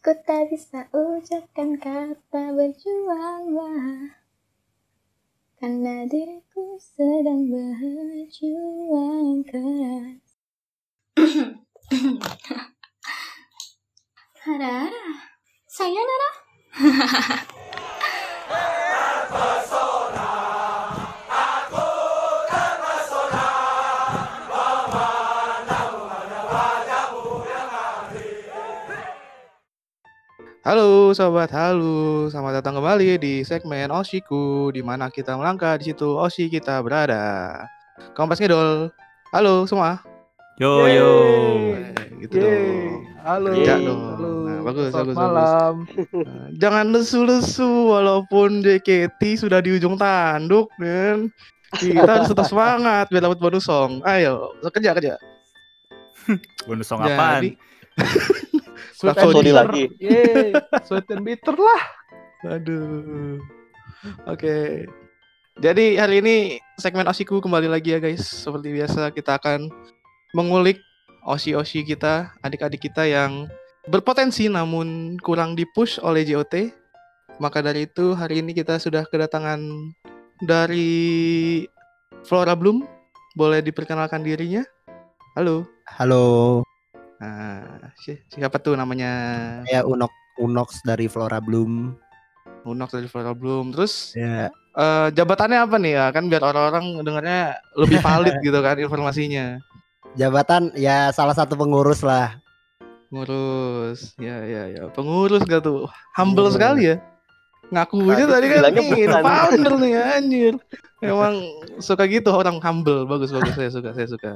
Ku tak bisa ucapkan kata berjuanglah. Karena diriku sedang berjuang keras. Harara Sayonara Halo sobat, halo. Selamat datang kembali di segmen Oshiku di mana kita melangkah di situ Oshi kita berada. Kompas ngidol. Halo semua. Yo Yeay. yo. Gitu Yeay. dong. Halo. Enggak dong. Halo. Nah, bagus, Selamat bagus, malam. Eh, Jangan lesu-lesu walaupun JKT sudah di ujung tanduk kan. Kita harus tetap semangat biar dapat bonus song. Ayo, kerja kerja. Bonus song Jadi- apaan? Sweet and bitter. lagi. Yeay. Sweet and bitter lah. Aduh. Oke. Jadi hari ini segmen Oshiku kembali lagi ya guys. Seperti biasa kita akan mengulik Oshi-Oshi kita, adik-adik kita yang berpotensi namun kurang dipush oleh JOT. Maka dari itu hari ini kita sudah kedatangan dari Flora Bloom. Boleh diperkenalkan dirinya? Halo. Halo, Nah, si- siapa tuh namanya? saya Unok Unox dari Flora Bloom. Unox dari Flora Bloom. Terus Ya, eh jabatannya apa nih? Ya kan biar orang-orang dengarnya lebih valid gitu kan informasinya. Jabatan ya salah satu pengurus lah. ngurus ya ya ya. Pengurus gak tuh? Humble Pengurus. sekali ya. Ngakunya Tadi tadi kan nih founder nih anjir. Emang suka gitu orang humble. Bagus bagus. Saya suka saya suka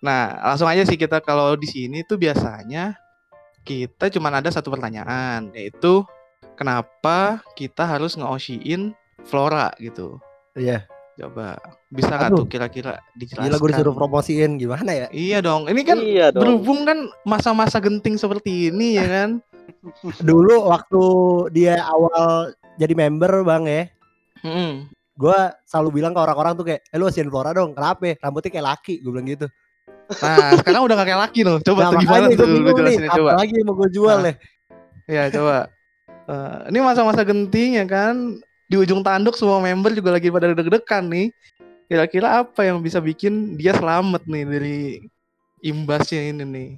nah langsung aja sih kita kalau di sini tuh biasanya kita cuman ada satu pertanyaan yaitu kenapa kita harus nge Flora gitu Iya. Coba bisa nggak tuh kira-kira dijelaskan? Gila gue disuruh promosiin gimana ya? Iya dong. Ini kan Iya dong. berhubung kan masa-masa genting seperti ini ya kan. Dulu waktu dia awal jadi member bang ya, Mm-mm. gue selalu bilang ke orang-orang tuh kayak, eh lu asian Flora dong, kenapa? Rambutnya kayak laki, gue bilang gitu. Nah sekarang udah gak kayak laki loh. Coba Nah tuh gimana tuh? gue Lu nih, jelasin apa coba. lagi mau gue jual Nah. ya? Coba. Eh, ini masa-masa genting ya kan. Di ujung tanduk semua member juga lagi pada deg-degan nih. Kira-kira apa yang bisa bikin dia selamat nih dari imbasnya ini nih?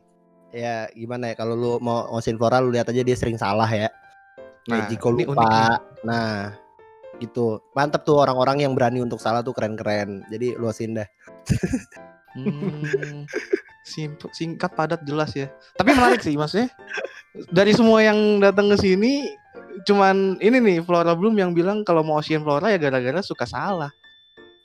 Ya gimana ya, kalau lu mau asian Flora lu lihat aja dia sering salah ya. Nah, Jiko ini unik nih. lupa. Nah, gitu. Mantep tuh orang-orang yang berani untuk salah tuh keren-keren. Jadi lu asin dah. Hmm, singkat padat jelas ya. Tapi menarik sih maksudnya. Dari semua yang datang ke sini cuman ini nih Flora Bloom yang bilang kalau mau Ocean Flora ya gara-gara suka salah.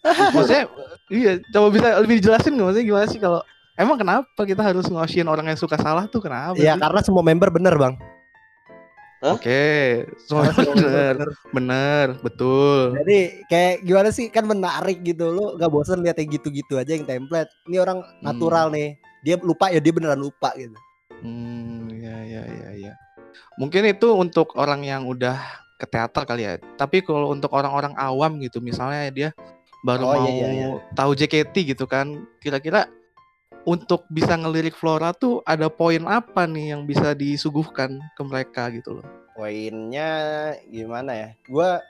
maksudnya iya coba bisa lebih dijelasin nggak maksudnya gimana sih kalau emang kenapa kita harus ngosiin orang yang suka salah tuh kenapa Ya sih? karena semua member bener bang. Oke, semua member bener, bener. betul. Jadi kayak gimana sih kan menarik gitu lu gak bosan lihat yang gitu-gitu aja yang template. Ini orang natural nih. Dia lupa ya dia beneran lupa gitu. Hmm, ya ya ya ya. Mungkin itu untuk orang yang udah ke teater kali ya. Tapi kalau untuk orang-orang awam gitu, misalnya dia baru Oh, mau iya, iya, iya. tahu JKT gitu kan, kira-kira untuk bisa ngelirik Flora tuh ada poin apa nih yang bisa disuguhkan ke mereka gitu loh. Poinnya gimana ya? Gua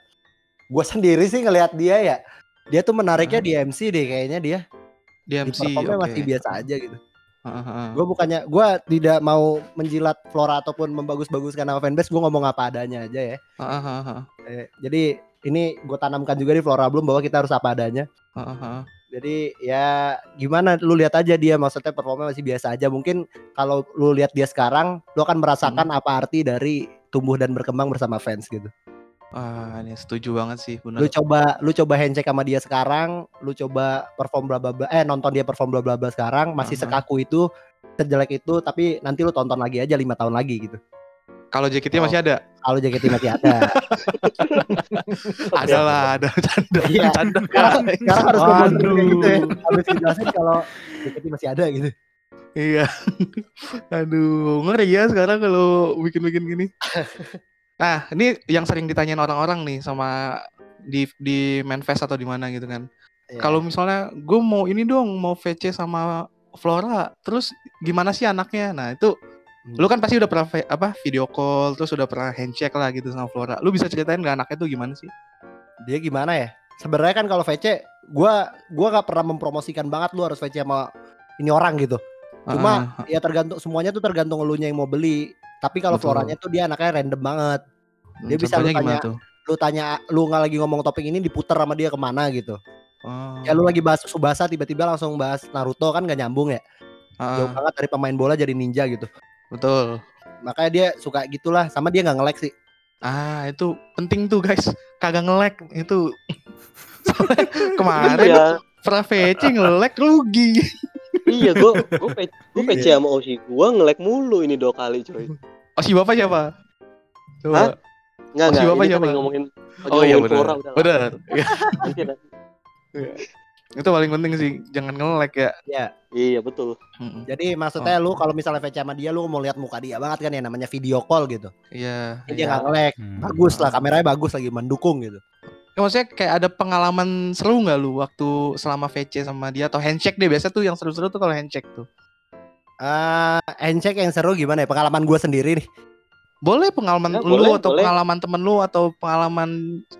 gua sendiri sih ngelihat dia ya. Dia tuh menariknya di MC deh kayaknya dia. Di Di MC, performnya oke. masih biasa aja gitu. Heeh, heeh. Gue bukannya gua tidak mau menjilat Flora ataupun membagus-baguskan nama fanbase, gua ngomong apa adanya aja ya. Heeh, heeh, heeh. Eh, jadi ini gue tanamkan juga di Flora belum bahwa kita harus apa adanya. Heeh, heeh. Jadi ya gimana lu lihat aja dia maksudnya performa masih biasa aja. Mungkin kalau lu lihat dia sekarang lu akan merasakan apa arti dari tumbuh dan berkembang bersama fans gitu. Ah, ini setuju banget sih, bener. Lu coba lu coba handshake sama dia sekarang, lu coba perform bla bla bla eh nonton dia perform bla bla bla sekarang masih Aha. sekaku itu, sejelek itu tapi nanti lu tonton lagi aja lima tahun lagi gitu. Kalau JKT Oh. masih ada? Kalau JKT masih ada. Ada lah, ada canda, Iya. canda. sekarang, sekarang harus Waduh. gitu ya. Habis dijelasin kalau JKT masih ada gitu. Iya. Aduh, ngeri ya sekarang kalau bikin-bikin gini. Nah, ini yang sering ditanyain orang-orang nih sama di di Manfest atau di mana gitu kan. Iya. Kalau misalnya gue mau ini dong, mau VC sama Flora, terus gimana sih anaknya? Nah, itu Lu kan pasti udah pernah apa video call terus udah pernah handshake lah gitu sama Flora. Lu bisa ceritain nggak anaknya tuh gimana sih? dia gimana ya? Sebenarnya kan kalau VC gua gua nggak pernah mempromosikan banget lu harus VC sama ini orang gitu. Cuma Ah, ya tergantung semuanya tuh tergantung elunya yang mau beli. Tapi kalau floranya tuh dia anaknya random banget. Dia hmm, bisa lu tanya. tuh? lu tanya lu nggak lagi ngomong topik ini diputer sama dia ke mana gitu. Oh, ya lu lagi bahas Subasa tiba-tiba langsung bahas Naruto kan gak nyambung ya? Ah, jauh banget dari pemain bola jadi ninja gitu betul. makanya dia suka gitulah sama dia nggak nge-lag sih Ah, itu penting tuh guys. Kagak nge-lag itu. Kemarin Iya, pernah VC nge-lag rugi. iya gue gue pe gue Iya. PC sama Oshi gue nge-lag mulu ini dua kali coy. Oh, si Bapak siapa? Coba. Hah? Enggak enggak Bapak ini kan siapa? lagi ngomongin lagi Oh iya benar. Benar. Iya. Nanti. Itu paling penting sih, jangan nge-lag ya. Iya betul. Mm-mm. jadi maksudnya lu kalau misalnya VC sama dia lu mau lihat muka dia banget kan ya namanya video call gitu Iya. Dia iya. nggak nge-lag Hmm. bagus lah kameranya bagus lagi mendukung gitu Ya, maksudnya kayak ada pengalaman seru nggak lu waktu selama VC sama dia atau handshake deh biasa tuh yang seru-seru tuh kalau handshake tuh. Eh, handshake yang seru gimana ya? Pengalaman gue sendiri nih. Boleh pengalaman Ya, lu boleh, atau boleh. pengalaman temen lu atau pengalaman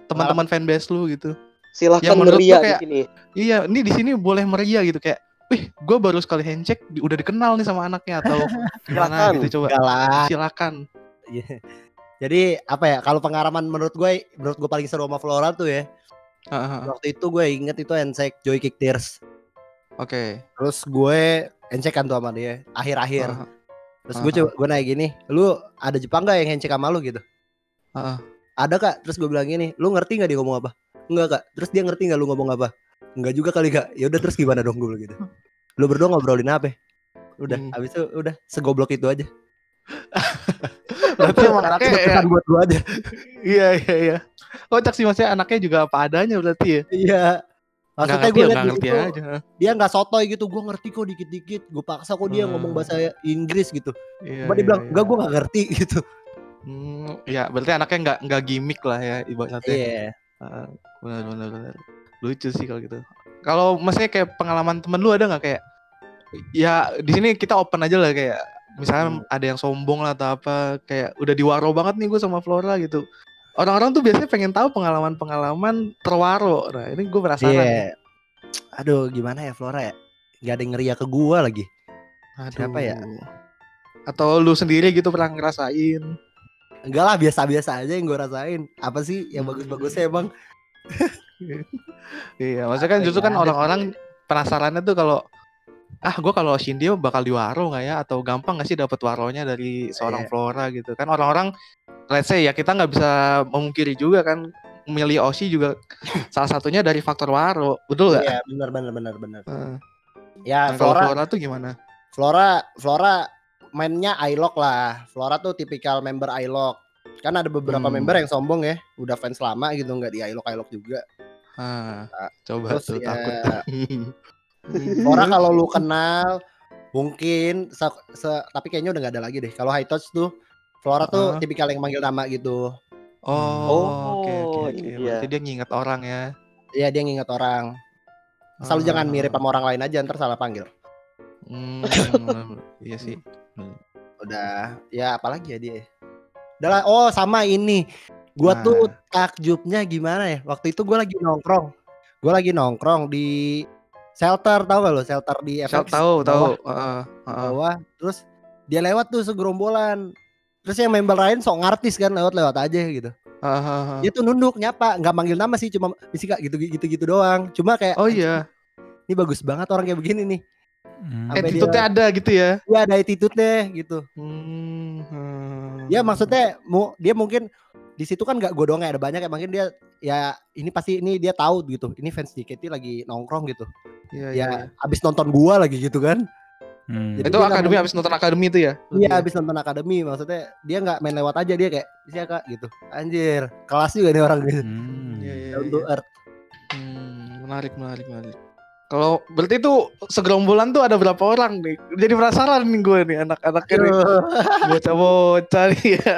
teman-teman fanbase lu gitu. Silahkan Yang menurut meriah kayak- di sini. Iya, ini di sini boleh meriah gitu kayak, wih, gue baru sekali handshake, di- udah dikenal nih sama anaknya atau gimana Silakan. gitu coba. Enggak lah. Silakan. Iya. Jadi apa ya? Kalau pengalaman menurut gue, menurut gue paling seru sama Flora tuh ya. Ah. Waktu itu gue inget itu handshake Joy Kick Tears. Oke. Terus gue handshake kan tuh sama dia akhir-akhir. Terus gue coba gue nanya gini, lu ada Jepang gak yang handshake sama lu gitu? ah. Ada kak. Terus gue bilang gini, lu ngerti nggak dia ngomong apa? Enggak kak. Terus dia ngerti nggak lu ngomong apa? Enggak juga kali kak. Ya udah terus gimana dong gue gitu. Lu berdua ngobrolin apa? Udah, Hmm. habis itu udah segoblok itu aja. Berarti emang anaknya ya, buat gue aja. iya iya iya. Kocak sih maksudnya anaknya juga apa adanya berarti ya. Iya. Maksudnya gue ya, liat ngerti situ, aja. dia nggak sotoy gitu. Gue ngerti kok dikit-dikit. Gue paksa kok dia Hmm. ngomong bahasa Inggris gitu. Iya, Cuma dia iya, bilang, iya. enggak gue nggak ngerti gitu. Hmm, ya berarti anaknya nggak nggak gimmick lah ya ibaratnya. Iya. Ah, benar benar benar. Lucu sih kalau gitu. Kalau maksudnya kayak pengalaman temen lu ada nggak kayak ya di sini kita open aja lah kayak misalnya Hmm. ada yang sombong lah atau apa kayak udah diwaro banget nih gue sama Flora gitu. Orang-orang tuh biasanya pengen tahu pengalaman-pengalaman terwaro. Nah ini gue penasaran. Iya. Aduh, gimana ya Flora ya? Gak ada yang ngeria ke gua lagi. Aduh. Siapa ya? Atau lu sendiri gitu pernah ngerasain? Enggak lah, biasa-biasa aja yang gue rasain. Apa sih yang bagus-bagusnya emang? Iya, maksudnya kan justru kan orang-orang penasarannya tuh kalau ah gue kalau Shindio bakal diwaro nggak ya atau gampang nggak sih dapat waronya dari seorang Iya. Flora gitu kan orang-orang let's say ya kita nggak bisa memungkiri juga kan milih Oshi juga salah satunya dari faktor waro betul nggak? Iya, benar benar benar benar. Heeh. Ya, Nah, Flora Flora tuh gimana? Flora Flora mainnya iLock lah. Flora tuh tipikal member iLock. Kan ada beberapa Hmm. member yang sombong ya, udah fans lama gitu nggak di iLock iLock juga. Ah, Ah, coba terus tuh ya- takut. Flora kalau lu kenal mungkin se- se- tapi kayaknya udah nggak ada lagi deh. Kalau high touch tuh Flora tuh Ah. tipikal yang manggil nama gitu. Oh, oke oke Oh, oke. iya. Berarti dia nginget orang ya. Iya dia nginget orang. Asal lu Ah. jangan mirip sama orang lain aja ntar salah panggil. Hmm, iya sih. Udah, ya apalagi ya dia. Udah lah, oh sama ini. Gua Nah. tuh takjubnya gimana ya? Waktu itu gua lagi nongkrong. Gua lagi nongkrong di shelter tahu gak lo? Shelter di FX. tahu tahu. bawah, Heeh, heeh. bawah. Terus dia lewat tuh segerombolan. Terus yang member lain sok ngartis kan lewat-lewat aja gitu. Heeh, heeh. Dia tuh nunduk nyapa, nggak manggil nama sih, cuma misi kak gitu gitu gitu doang. Cuma kayak Oh iya. ini bagus banget orang kayak begini nih. Hmm. Sampai Attitude-nya ada gitu ya. Dia ada attitude gitu. Hmm, hmm. Ya maksudnya mu dia mungkin di situ kan nggak gue doang ya ada banyak ya mungkin dia ya ini pasti ini dia tahu gitu ini fans JKT lagi nongkrong gitu Iya, ya iya, iya. abis nonton gua lagi gitu kan Hmm. Jadi Itu dia akademi abis nonton akademi itu ya? iya abis nonton akademi maksudnya dia nggak main lewat aja dia kayak bisa kak gitu anjir kelas juga nih orang gitu Hmm. Iya, iya, down to iya. earth Hmm, menarik, menarik, menarik. Kalau berarti itu segerombolan tuh ada berapa orang nih? Jadi penasaran nih gue nih anak-anaknya nih. Aduh, Bocah-bocah nih ya.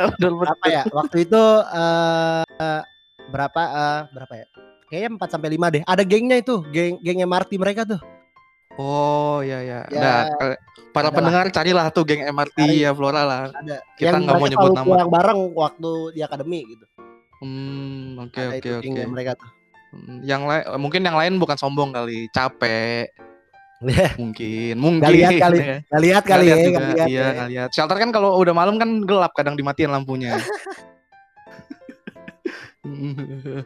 Ya waktu itu eh berapa eh berapa ya kayaknya 4 sampai 5 deh ada gengnya itu geng gengnya Marty mereka tuh Oh ya ya. Ya, Nah, eh, para adalah. pendengar carilah tuh geng MRT Cari. ya Flora lah. Ada Kita yang nggak mau nyebut nama. pulang bareng waktu di akademi gitu. Hmm, oke oke oke. mereka tuh. Hmm, Yang lain mungkin yang lain bukan sombong kali, capek. Iya. Mungkin, mungkin. Nggak lihat kali, ya. Nggak lihat kali lihat ya, juga. nggak lihat Iya, ya. nggak lihat. Shelter kan kalau udah malam kan gelap kadang dimatiin lampunya.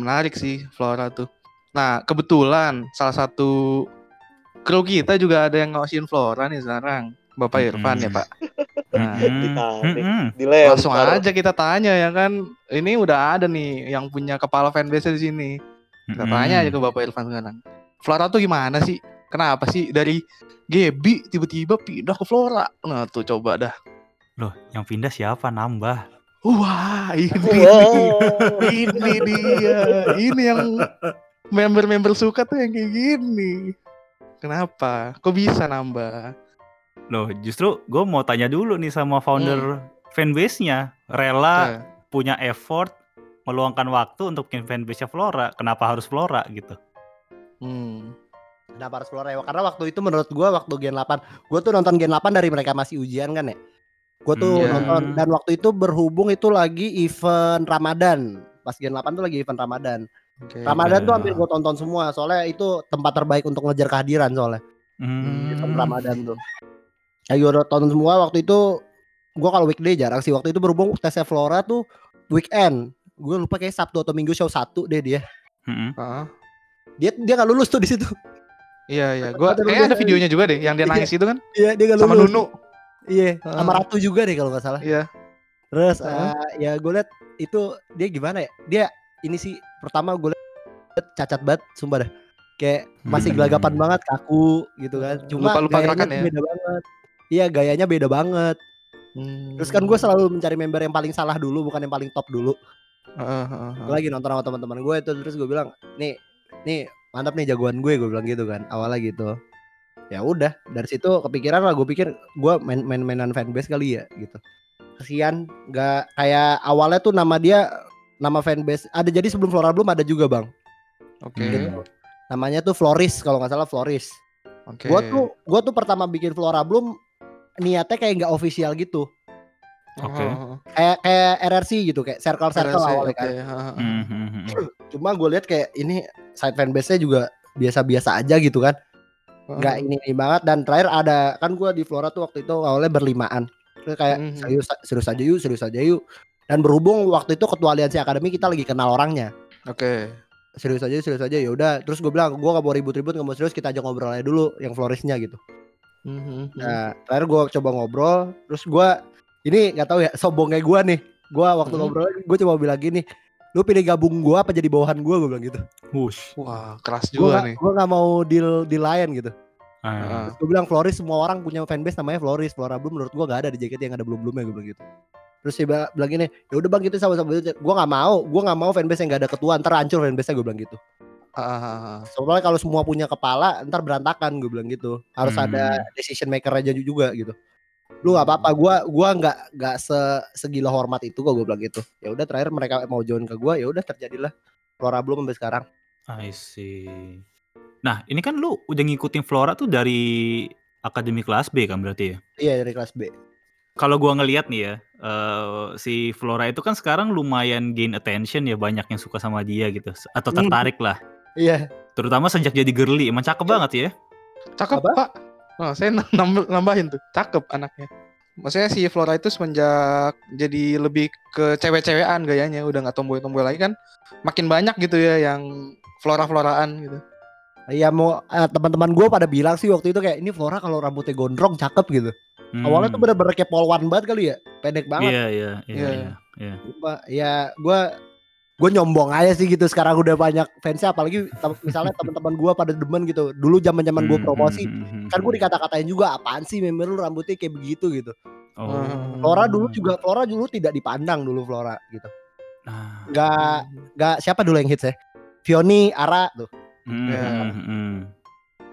Menarik sih Flora tuh. Nah, kebetulan salah satu kru kita juga ada yang ngausin Flora nih sekarang. Bapak Irfan ya, Mm-mm. Pak. Nah, Mm-mm. Ditarik. Mm-mm. Dilempar. langsung aja kita tanya ya kan. Ini udah ada nih yang punya kepala fanbase di sini. Kita Mm-mm. tanya aja ke Bapak Irfan sekarang. Flora tuh gimana sih? Kenapa sih dari Gebi tiba-tiba pindah ke Flora? Nah tuh coba dah. Loh, yang pindah siapa? Nambah. Wah ini Wow. ini dia. Ini yang member-member suka tuh yang kayak gini. Kenapa? Kok bisa nambah? Loh, justru gue mau tanya dulu nih sama founder fanbase-nya. Rela Nah, punya effort meluangkan waktu untuk bikin fanbase-nya Flora. Kenapa harus Flora gitu? Hmm. Kenapa harus Flora ya? Karena waktu itu menurut gua waktu Gen 8, gua tuh nonton Gen 8 dari mereka masih ujian kan ya. Gua tuh Hmm, iya. nonton dan waktu itu berhubung itu lagi event Ramadan. Pas Gen 8 tuh lagi event Ramadan. Oke. Ramadan tuh Iya. hampir gua tonton semua soalnya itu tempat terbaik untuk ngejar kehadiran soalnya. Hmm. Event Ramadan tuh. Ya udah tonton semua waktu itu gua kalau weekday jarang sih. Waktu itu berhubung tesnya Flora tuh weekend. Gue lupa kayak Sabtu atau Minggu show satu deh dia. Mm-mm. Heeh. Dia dia nggak lulus tuh di situ. Iya iya. Gua Ada kayak ada videonya juga deh yang dia Iya. nangis itu kan Iya, dia nggak sama lulus. Nunu. Iya, Heeh. sama Ratu juga deh kalau nggak salah. Iya. Terus Heeh. eh, ya gue liat itu dia gimana ya? Dia ini sih pertama gue liat cacat banget, sumpah dah. Kayak masih Hmm. gelagapan banget, kaku gitu kan. Cuma Lupa-lupa gayanya gerakan ya? beda banget. Iya, gayanya beda banget. Hmm. Terus kan gue selalu mencari member yang paling salah dulu, bukan yang paling top dulu. Heeh, heeh. Gue lagi nonton sama teman-teman gue itu terus gue bilang, "Nih, nih mantap nih jagoan gue," gue bilang gitu kan. Awalnya gitu. Ya udah, dari situ kepikiran lah gue pikir gue main main mainan fanbase kali ya gitu. Kesian nggak kayak awalnya tuh nama dia nama fanbase ada jadi sebelum Flora Bloom ada juga bang Oke. gitu. namanya tuh Floris kalau nggak salah Floris Oke. gua tuh gua tuh pertama bikin Flora Bloom niatnya kayak nggak official gitu. Oke. Heeh, kayak kayak RRC gitu kayak circle circle RLC, awalnya kan. heeh, heeh. Hmm, hmm, hmm, hmm. cuma gue lihat kayak ini side fanbase nya juga biasa-biasa aja gitu kan. Nggak ini, ini banget. Dan terakhir ada kan gua di Flora tuh waktu itu awalnya berlimaan. Terus kayak Mhm. serius serius aja yuk serius aja yuk. Dan berhubung waktu itu ketua aliansi akademi kita lagi kenal orangnya. Oke. serius aja serius aja ya udah terus gue bilang gue gak mau ribut-ribut gak mau serius kita aja ngobrol aja dulu yang Florisnya gitu Mhm, mhm. nah terakhir gue coba ngobrol terus gue ini nggak tahu ya sombongnya gue nih gue waktu Mhm. ngobrol gue coba bilang gini lu pilih gabung gue apa jadi bawahan gue gue bilang gitu Wush. Wah, keras juga gak, nih. gue gak mau deal deal lain gitu Ah. Heeh. gue bilang Floris semua orang punya fanbase namanya Floris Flora Bloom menurut gue gak ada di JKT yang ada belum belumnya gue bilang gitu terus dia bilang- bilang gini ya udah bang gitu sama-sama gue nggak mau gue nggak mau fanbase yang gak ada ketua ntar hancur fanbase nya gue bilang gitu Ah. soalnya kalau semua punya kepala ntar berantakan gue bilang gitu harus Hmm. ada decision maker aja juga gitu lu nggak apa-apa gue gua nggak nggak se segila hormat itu kok gue bilang gitu ya udah terakhir mereka mau join ke gue ya udah terjadilah Flora Bloom sampai sekarang I see. Nah, ini kan lu udah ngikutin Flora tuh dari akademi kelas B kan berarti ya? iya dari kelas B Kalau gua ngelihat nih ya, eh, si Flora itu kan sekarang lumayan gain attention ya, banyak yang suka sama dia gitu atau Hmm. tertarik lah. Iya Terutama sejak jadi girly, emang cakep banget ya. Cakep, Apa? Pak. Nah, saya nam- nambahin tuh. Cakep anaknya. Maksudnya si Flora itu semenjak jadi lebih ke cewek-cewekan gayanya, udah nggak tomboy-tomboy lagi kan. Makin banyak gitu ya yang flora-floraan gitu. Iya mau eh, teman-teman gue pada bilang sih waktu itu kayak ini Flora kalau rambutnya gondrong cakep gitu. Awalnya tuh Hmm. bener-bener kayak polwan banget kali ya, pendek banget. Iya, iya, iya, Iya. iya, iya. Ya gue gue nyombong aja sih gitu sekarang udah banyak fansnya apalagi misalnya teman-teman gue pada demen gitu. Dulu zaman-zaman gue Hmm, promosi hmm, hmm, kan gue dikata-katain juga apaan sih member lu rambutnya kayak begitu gitu. Oh. Flora dulu juga Flora dulu tidak dipandang dulu Flora gitu. Nah. Nggak nggak siapa dulu yang hits ya? Fioni, Ara tuh. Hmm, hmm.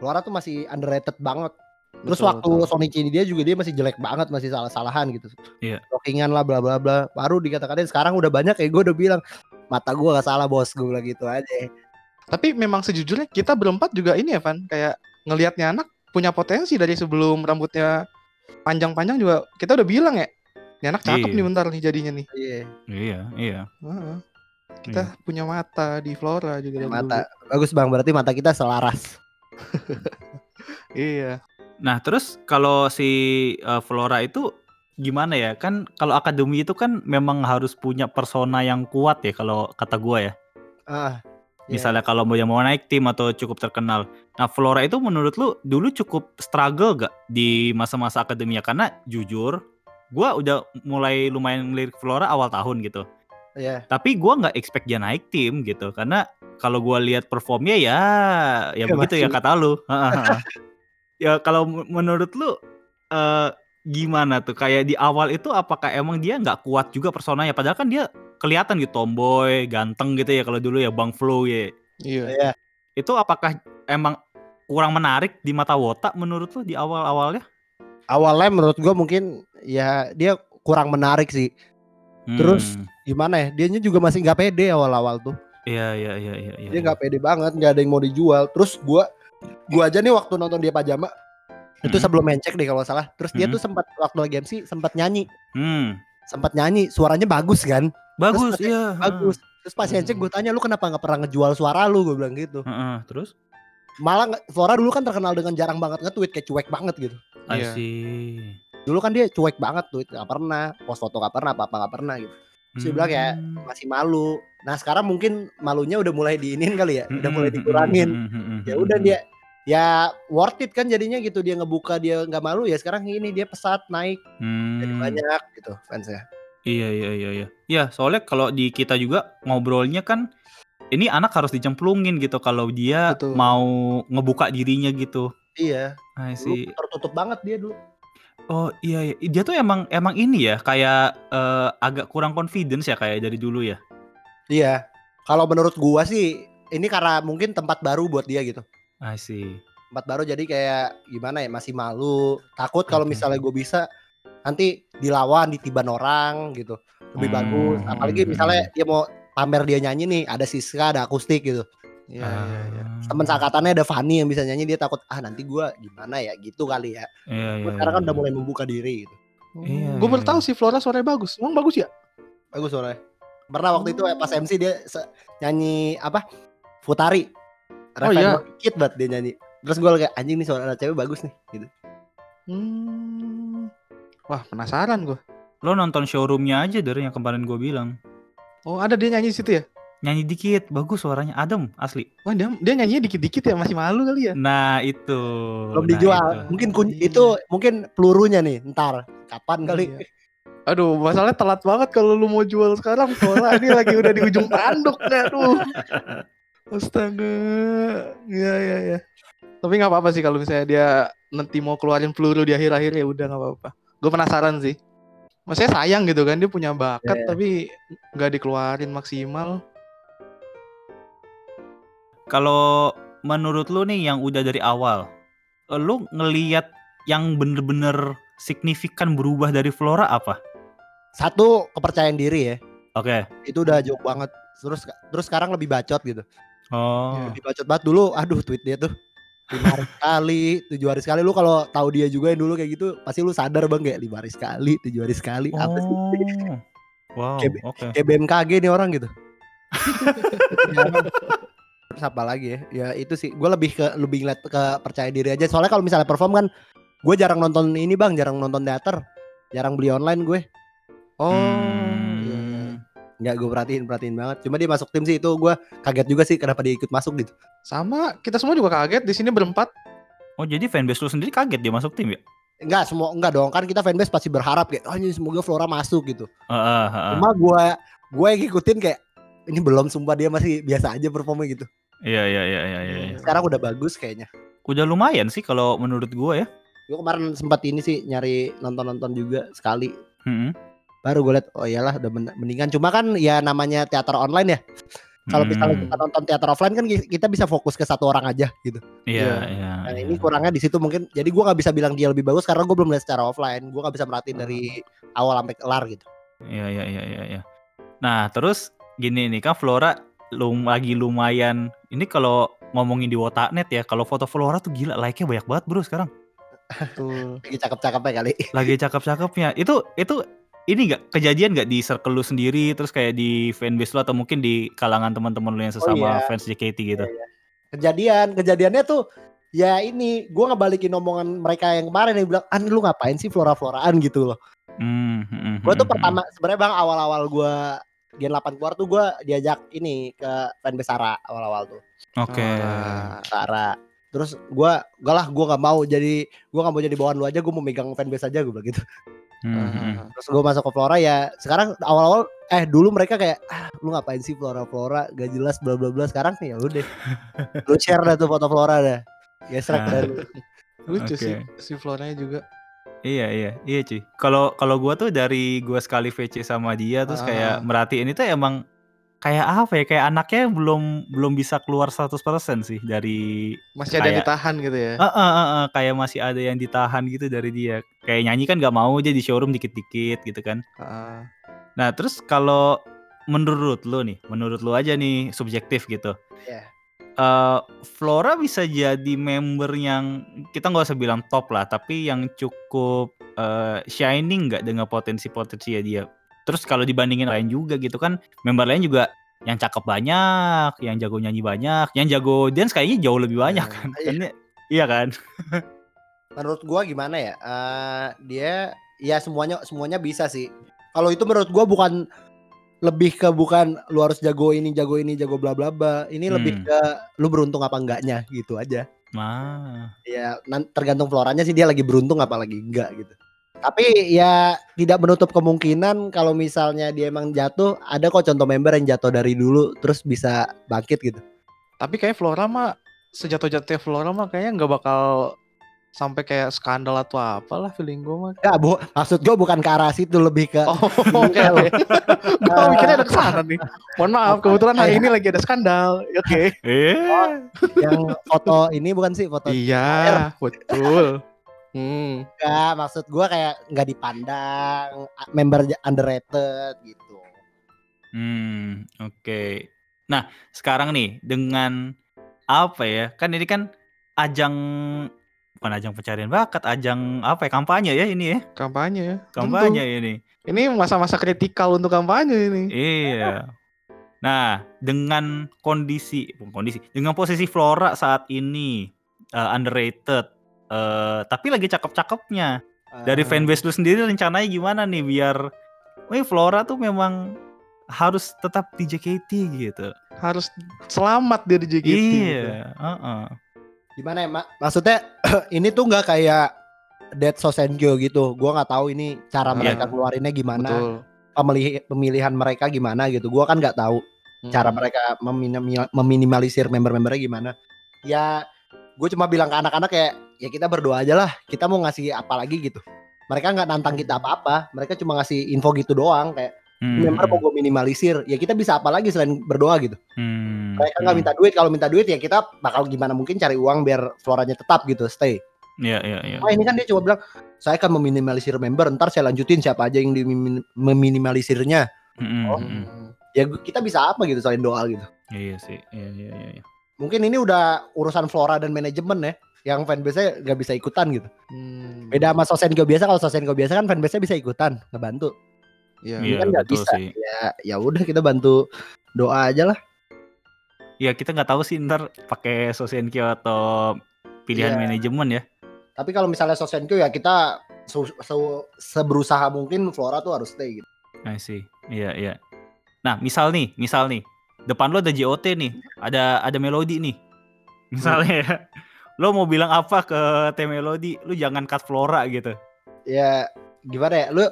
Flora tuh masih underrated banget. Terus Betul, waktu betul. Sonic ini dia juga dia masih jelek banget, masih salah-salahan gitu. Iya. Rockingan lah bla bla bla. Baru dikata-katain sekarang udah banyak kayak gue udah bilang mata gua gak salah bos gue bilang gitu aja. Tapi memang sejujurnya kita berempat juga ini ya, Van, kayak ngelihatnya anak punya potensi dari sebelum rambutnya panjang-panjang juga kita udah bilang ya. Ini anak cakep Iya. nih bentar nih jadinya nih. Iya. Iya, iya. Heeh. Kita punya mata di Flora juga Mata bagus bang. Berarti mata kita selaras. dulu. Iya. Nah, terus kalau si eh, Flora itu gimana ya? Kan kalau akademi itu kan memang harus punya persona yang kuat ya kalau kata gua ya. Ah. iya. Misalnya kalau mau yang mau naik tim atau cukup terkenal. Nah, Flora itu menurut lu dulu cukup struggle gak di masa-masa akademia? Karena jujur, gua udah mulai lumayan ngelirik Flora awal tahun gitu. Iya. Tapi gua nggak expect dia naik tim gitu. Karena kalau gua lihat performnya ya ya Ya, begitu ya masih- kata lu. Heeh, heeh. ya kalau menurut lu eh gimana tuh? Kayak di awal itu apakah emang dia nggak kuat juga personanya? Padahal kan dia kelihatan gitu tomboy, ganteng gitu ya kalau dulu ya Bang Flow ya. Iya. Iya. Itu apakah emang kurang menarik di mata Wota menurut lu di awal-awalnya? Awalnya menurut gua mungkin ya dia kurang menarik sih. Terus Hmm, gimana ya? Dianya juga masih nggak pede awal-awal tuh. Iya iya iya iya iya. Dia nggak pede banget, nggak ada yang mau dijual. Terus gua gua aja nih waktu nonton dia pajama itu Hmm. sebelum main cek deh kalau salah. Terus dia Hmm. tuh sempat waktu lagi MC sempat nyanyi, Hmm. sempat nyanyi, suaranya bagus kan? Bagus Terus iya. Bagus. Terus pas cek gue tanya lu kenapa nggak pernah ngejual suara lu gue bilang gitu. Heeh, terus? Malah Flora dulu kan terkenal dengan jarang banget nge-tweet kayak cuek banget gitu. I Iya. see. Dulu kan dia cuek banget tweet nggak pernah, post foto nggak pernah, apa-apa nggak pernah gitu. Terus dia bilang ya Hmm. masih malu. Nah sekarang mungkin malunya udah mulai diinin kali ya, udah mulai Hmm, dikurangin. hmm, hmm, Ya udah dia ya worth it kan jadinya gitu dia ngebuka dia nggak malu ya sekarang ini dia pesat naik jadi Hmm. banyak gitu fansnya. Iya iya iya iya. Ya soalnya kalau di kita juga ngobrolnya kan ini anak harus dicemplungin gitu kalau dia Betul. mau ngebuka dirinya gitu. Iya. Dulu see. tertutup banget dia dulu. Oh iya, iya. dia tuh emang emang ini ya kayak eh, agak kurang confidence ya kayak dari dulu ya. Iya. Kalau menurut gua sih ini karena mungkin tempat baru buat dia gitu. I see. Tempat baru jadi kayak gimana ya masih malu. Takut kalau Oke. misalnya gue bisa nanti dilawan ditiban orang gitu. Lebih Hmm, bagus. Apalagi hmm, misalnya dia mau pamer dia nyanyi nih ada Siska ada akustik gitu. Iya, iya, iya. Ah. Temen seangkatannya ada Fanny yang bisa nyanyi dia takut ah nanti gua gimana ya gitu kali ya. Iya iya. Gua sekarang kan iya, udah iya. mulai membuka diri gitu. Iya, gue baru iya, tahu iya. sih Flora suaranya bagus. Emang bagus ya? Bagus suaranya. Pernah waktu itu pas MC dia nyanyi apa? Futari. Oh, iya. dikit banget dia nyanyi. Terus gue kayak anjing nih suara anak cewek bagus nih gitu. Hmm. Wah penasaran gue. Lo nonton showroomnya aja dari yang kemarin gue bilang. Oh ada dia nyanyi di situ ya? Nyanyi dikit, bagus suaranya, adem, asli. Wah dia dia nyanyinya dikit-dikit ya masih malu kali ya? Nah itu. Belum nah, dijual. itu. Mungkin kun- Iya. itu mungkin pelurunya nih ntar kapan kali. Iya. Aduh, masalahnya telat banget kalau lu mau jual sekarang. Flora ini lagi udah di ujung tanduk nih, aduh. Astaga. Iya, iya, iya. Tapi nggak apa-apa sih kalau misalnya dia nanti mau keluarin peluru di akhir-akhir ya udah nggak apa-apa. Gue penasaran sih. Maksudnya sayang gitu kan dia punya bakat Iya. tapi nggak dikeluarin maksimal. Kalau menurut lu nih yang udah dari awal, lu ngeliat yang bener-bener signifikan berubah dari Flora apa? Satu kepercayaan diri ya. Oke. Itu udah jauh banget. Terus terus sekarang lebih bacot gitu. Oh. Lebih bacot banget dulu. Aduh tweet dia tuh lima hari sekali, tujuh hari sekali. Lu kalau tahu dia juga yang dulu kayak gitu, pasti lu sadar bang kayak lima hari sekali, tujuh hari sekali. Apa sih? Oh. Wow. Kayak- Oke. Kayak BMKG nih orang gitu. Terus apa lagi ya? Ya itu sih. Gue lebih ke lebih ngeliat ke percaya diri aja. Soalnya kalau misalnya perform kan, gue jarang nonton ini bang, jarang nonton teater, jarang beli online gue. Oh. Hmm. Nggak gue perhatiin perhatiin banget. Cuma dia masuk tim sih itu gue kaget juga sih kenapa dia ikut masuk gitu. Sama kita semua juga kaget di sini berempat. Oh jadi fanbase lu sendiri kaget dia masuk tim ya? Enggak semua enggak dong kan kita fanbase pasti berharap kayak oh ini semoga Flora masuk gitu. Heeh, heeh. Cuma gue gue yang ngikutin kayak ini belum sumpah dia masih biasa aja performnya gitu. Iya iya iya iya iya. iya. Sekarang udah bagus kayaknya. Udah lumayan sih kalau menurut gua ya. Gue kemarin sempat ini sih nyari nonton-nonton juga sekali. Mm-mm. Baru gue liat oh iyalah udah men- mendingan. Cuma kan ya namanya teater online ya. Kalau misalnya Hmm. kita nonton teater offline kan ki- kita bisa fokus ke satu orang aja gitu. Iya Iya. iya. Nah iya. ini kurangnya di situ mungkin. Jadi gue nggak bisa bilang dia lebih bagus karena gue belum lihat secara offline. Gue nggak bisa merhatiin dari awal sampai kelar gitu. Iya iya iya iya. iya. Nah terus gini nih kan Flora lum lagi lumayan. Ini kalau ngomongin di Wotanet ya, kalau foto Flora tuh gila like-nya banyak banget bro sekarang. Betul. Lagi cakep-cakepnya kali. Lagi cakep-cakepnya. Itu itu ini nggak kejadian nggak di circle lu sendiri terus kayak di fanbase lu atau mungkin di kalangan teman-teman lu yang sesama iya. fans JKT gitu. Kejadian, kejadiannya tuh ya ini gua ngebalikin omongan mereka yang kemarin yang bilang, "An lu ngapain sih flora-floraan gitu loh." Hmm, hmm, Gue tuh hmm, pertama sebenarnya Bang awal-awal gua Gen 8 keluar tuh gua diajak ini ke fanbase Sara awal-awal tuh. Oke. Ah, Sara. Terus gua gak lah gua nggak mau jadi gua nggak mau jadi bawahan lu aja, gua mau megang fanbase aja gue bilang gitu. Hmm, hmm. ah. Terus gue masuk ke Flora ya sekarang awal-awal eh dulu mereka kayak ah, lu ngapain sih Flora Flora gak jelas bla bla bla sekarang nih ya udah lu share dah tuh foto Flora dah gesrek Nah. dah lu. Lucu Oke. sih si Floranya juga. Iya iya iya cuy. Kalau kalau gua tuh dari gua sekali VC sama dia terus kayak Ah. merhatiin itu emang kayak apa ya kayak anaknya belum belum bisa keluar 100% sih dari Masih ada yang Kayak- ditahan gitu ya. Heeh, heeh, heeh, kayak masih ada yang ditahan gitu dari dia. Kayak nyanyi kan nggak mau aja di showroom dikit-dikit gitu kan. Ah, Nah, terus kalau menurut lu nih, menurut lu aja nih subjektif gitu. Iya. Eh, Flora bisa jadi member yang kita nggak usah bilang top lah, tapi yang cukup eh, shining nggak dengan potensi-potensi ya dia. Terus kalau dibandingin lain juga gitu kan, member lain juga yang cakep banyak, yang jago nyanyi banyak, yang jago dance kayaknya jauh lebih banyak Iya. kan. Iya. Iya kan? menurut gua gimana ya Eh, dia ya semuanya semuanya bisa sih kalau itu menurut gua bukan lebih ke bukan lu harus jago ini jago ini jago bla bla bla. Ini lebih Hmm. ke lu beruntung apa enggaknya gitu aja. Nah, ya tergantung floranya sih dia lagi beruntung apa lagi enggak gitu. Tapi ya tidak menutup kemungkinan kalau misalnya dia emang jatuh ada kok contoh member yang jatuh dari dulu terus bisa bangkit gitu. Tapi kayak Flora mah sejatuh-jatuhnya Flora mah kayaknya nggak bakal sampai kayak skandal atau apalah feeling gue mah. Enggak, bu, maksud gua bukan ke arah situ lebih ke Oh, oke oke. Gue mikirnya ada ke sana nih. Mohon maaf, kebetulan hari ini lagi ada skandal. Oke. eh, yang foto ini bukan sih foto Iya, betul. Hmm. enggak maksud gua kayak nggak dipandang a- member underrated gitu Hmm, oke. Nah, sekarang nih dengan apa ya? Kan ini kan ajang bukan ajang pencarian bakat, ajang apa ya? Kampanye ya ini ya. Kampanye ya. Kampanye Tentu. ini. Ini masa-masa kritikal untuk kampanye ini. Iya. Nah, dengan kondisi bukan kondisi, dengan posisi Flora saat ini eh, underrated eh tapi lagi cakep-cakepnya. Dari Eh, fanbase lu sendiri rencananya gimana nih biar Wih, Flora tuh memang harus tetap di JKT gitu. Harus selamat dia di JKT. gitu. Iya, heeh. Gimana ya mak? Maksudnya ini tuh nggak kayak Dead Sosenkyo gitu. Gua nggak tahu ini cara Ah. mereka keluarinnya gimana Betul. pemilih pemilihan mereka gimana gitu. Gua kan nggak tahu Hmm. cara mereka meminim- meminimalisir member-membernya gimana. Ya gue cuma bilang ke anak-anak kayak ya kita berdoa aja lah. Kita mau ngasih apa lagi gitu. Mereka nggak nantang kita apa-apa. Mereka cuma ngasih info gitu doang kayak Hmm, member mau gue minimalisir ya kita bisa apa lagi selain berdoa gitu hmm, mereka nggak hmm. minta duit kalau minta duit ya kita bakal gimana mungkin cari uang biar floranya tetap gitu stay Iya, iya, iya. oh ini kan dia cuma bilang saya akan meminimalisir member ntar saya lanjutin siapa aja yang dimin- meminimalisirnya Hmm, Oh. hmm, hmm. ya kita bisa apa gitu selain doa gitu Iya sih. Iya, iya, iya, iya. mungkin ini udah urusan flora dan manajemen ya yang fanbase-nya nggak bisa ikutan gitu Hmm. beda sama Sosenko biasa kalau Sosenko biasa kan fanbase-nya bisa ikutan ngebantu Iya. Iya, kan nggak betul bisa sih. ya ya udah kita bantu doa aja lah Iya, kita nggak tahu sih ntar pakai Sosenkyo atau pilihan Iya. manajemen ya. tapi kalau misalnya Sosenko ya kita se- se- seberusaha mungkin flora tuh harus stay gitu I see. Iya, iya. Nah, misal nih, misal nih, depan lo ada JOT nih, ada ada melodi nih. Misalnya ya, lo mau bilang apa ke T Melody, lu jangan cut Flora gitu. ya gimana ya lu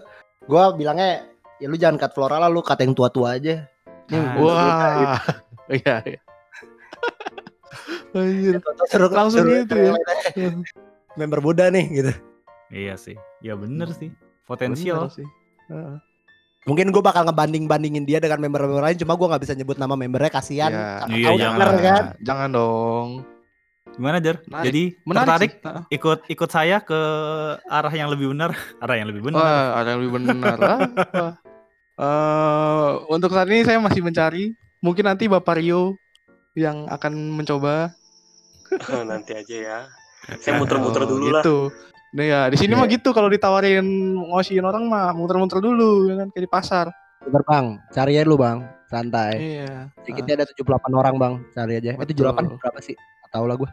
gua bilangnya ya lu jangan cut flora lah lu cut yang tua-tua aja Ini Ah. gitu. Wah. Iya, iya. Anjir. Suruh- Langsung suruh- gitu ya. member muda nih gitu Iya sih, ya bener sih, potensial. Bener sih. Heeh. mungkin gue bakal ngebanding bandingin dia dengan member-member lain cuma gue nggak bisa nyebut nama membernya kasihan Iya. Siapa Iya, jangan. denger kan Jangan dong. Gimana Jar? Menarik. Jadi Menarik tertarik sih. Ikut ikut saya ke arah yang lebih benar, arah yang lebih benar. Wah, ada yang lebih benar. Eh, untuk saat ini saya masih mencari. Mungkin nanti Bapak Rio yang akan mencoba Nanti aja ya. Saya muter-muter Oh, dulu lah. gitu. Nah ya, di sini Iya. mah gitu kalau ditawarin ngosiin orang mah muter-muter dulu ya kan kayak di pasar. Bentar bang, cari aja dulu bang, santai. Iya. Sedikitnya ada 78 orang bang, cari aja. Eh Betul. 78 berapa sih? Tau lah gue.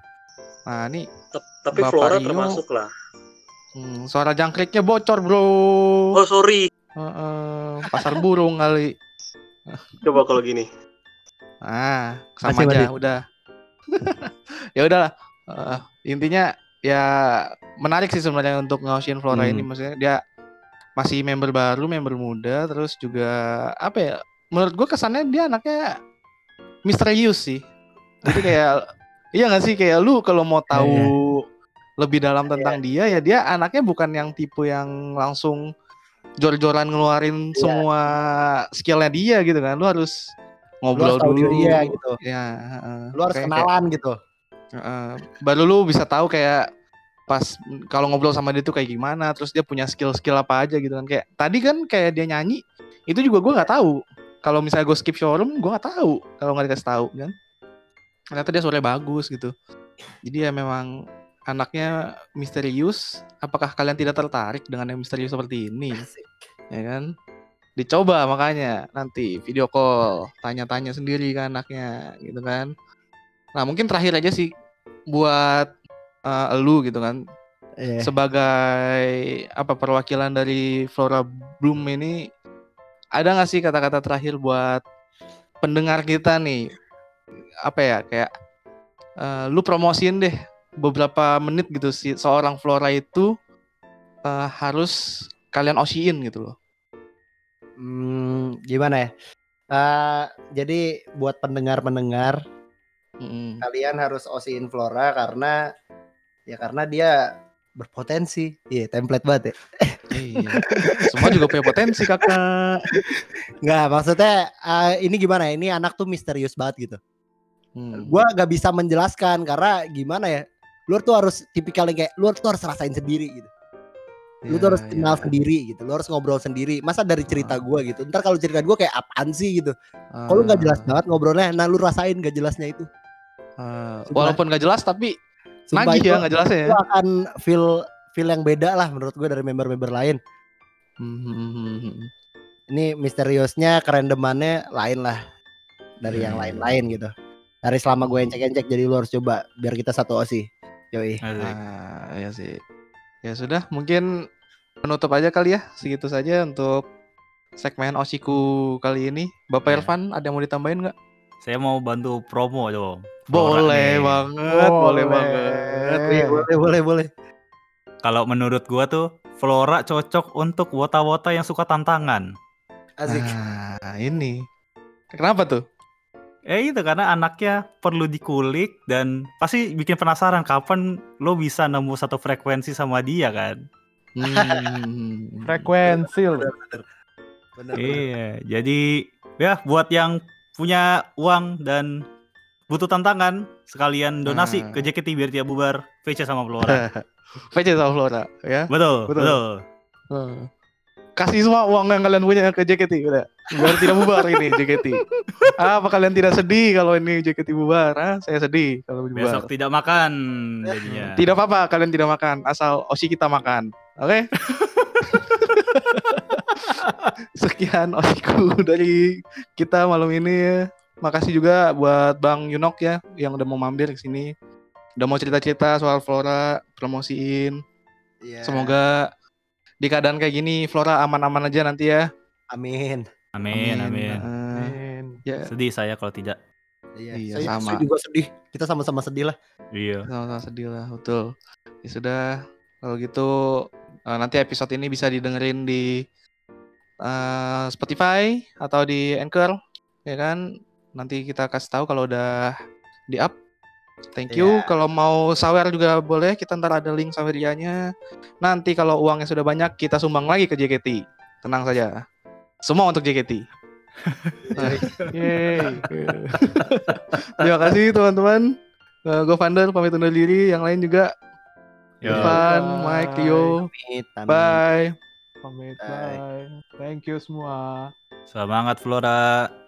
Nah, ini Tapi Bapak Flora Rio. termasuk lah. hmm, suara jangkriknya bocor, Bro. Oh sorry. Heeh, pasar burung kali. Coba kalau gini. Ah, sama Masih, aja, masih. udah. ya udahlah. Eh, intinya ya menarik sih sebenarnya untuk ngausin Flora Hmm. ini maksudnya dia masih member baru, member muda, terus juga apa ya? Menurut gua kesannya dia anaknya misterius sih. Jadi kayak iya gak sih kayak lu kalau mau tahu lebih dalam tentang dia ya dia anaknya bukan yang tipe yang langsung jor-joran ngeluarin Iya. semua skillnya dia gitu kan. Lu harus Lu ngobrol harus tahu dulu. dia gitu. Ya, heeh. Lu harus Kayak- kenalan gitu. Heeh. baru lu bisa tahu kayak pas kalau ngobrol sama dia tuh kayak gimana terus dia punya skill-skill apa aja gitu kan kayak tadi kan kayak dia nyanyi itu juga gua nggak tahu kalau misalnya gue skip showroom gua nggak tahu kalau nggak dikasih tahu kan ternyata dia suaranya bagus gitu jadi ya memang anaknya misterius apakah kalian tidak tertarik dengan yang misterius seperti ini? Ya kan? Dicoba makanya nanti video call tanya-tanya sendiri ke anaknya gitu kan? Nah mungkin terakhir aja sih buat eh, elu gitu kan? Iya. sebagai apa perwakilan dari Flora Bloom ini ada nggak sih kata-kata terakhir buat pendengar kita nih? Apa ya kayak eh, lu promosiin deh beberapa menit gitu sih seorang Flora itu eh, harus kalian osiin gitu loh Hmm, gimana ya? Eh, jadi buat pendengar-pendengar Mm-mm. kalian harus osiin Flora karena ya karena dia berpotensi. Iya, template banget ya. Iya. Semua juga punya potensi kakak. Nggak, maksudnya eh, ini gimana ya? Ini anak tuh misterius banget gitu. Hmm. Gua nggak bisa menjelaskan karena gimana ya? Lu tuh harus tipikal yang kayak lu tuh harus rasain sendiri gitu. Lu tuh Ya, harus kenal ya. sendiri gitu. Lu harus ngobrol sendiri. Masa dari cerita gua gitu. Ntar kalau cerita gua kayak apaan sih gitu. Kalau nggak jelas Ah, banget ngobrolnya, nah lu rasain gak jelasnya itu. ah. Sumpah. walaupun gak jelas tapi Sumpah nagih ya nggak jelasnya ya. Lu akan feel feel yang beda lah menurut gue dari member-member lain. Hmm. Ini misteriusnya, kerendemannya lain lah dari yang Hmm. lain-lain gitu. Dari selama gue encek-encek jadi lu harus coba biar kita satu osi. Yoi. Ah, ya sih. Ya sudah, mungkin menutup aja kali ya. Segitu saja untuk segmen Osiku kali ini. Bapak Ya. Irfan, ada yang mau ditambahin nggak? Saya mau bantu promo dong. Boleh nih. banget, boleh Boleh. banget. Iya, boleh boleh boleh. Kalau menurut gua tuh Flora cocok untuk wota-wota yang suka tantangan. Asik. Nah, ini. Kenapa tuh? Eh itu karena anaknya perlu dikulik dan pasti bikin penasaran kapan lo bisa nemu satu frekuensi sama dia kan. Hmm. Frekuensi bener. Iya, jadi ya buat yang punya uang dan butuh tantangan sekalian donasi Nah. ke JKT biar dia bubar VC sama Flora. VC sama Flora, ya. betul, Betul. betul. Hmm. Kasih semua uang yang kalian punya ke JKT udah. Biar tidak bubar ini JKT. Ah, apa kalian tidak sedih kalau ini JKT bubar? Ah, saya sedih kalau bubar. Besok tidak makan jadinya. Tidak apa-apa, kalian tidak makan, asal Osi kita makan. Oke? Sekian Osiku dari kita malam ini ya. Makasih juga buat Bang Yunok ya yang udah mau mampir ke sini. Udah mau cerita-cerita soal Flora, promosiin. Iya. Semoga di keadaan kayak gini Flora aman-aman aja nanti ya. Amin. Amin, amin. Eh, Amin. ya, Sedih saya kalau tidak. Iya, Iya, saya, sama. saya juga sedih. Kita sama-sama sedih lah. Iya. sama-sama sedih lah, betul. Ya sudah, kalau gitu eh, nanti episode ini bisa didengerin di eh, Spotify atau di Anchor, ya kan? Nanti kita kasih tahu kalau udah di up. Thank you. Iya. Kalau mau sawer juga boleh, kita ntar ada link sawerianya. Nanti kalau uangnya sudah banyak, kita sumbang lagi ke JKT. Tenang saja. Semua untuk JKT. Yeay. Terima kasih teman-teman. gue Vander pamit undur diri. Yang lain juga Yo. Bye. Mike, Tio. Bye. Pamit, Bye. bye. Thank you semua. Semangat Flora.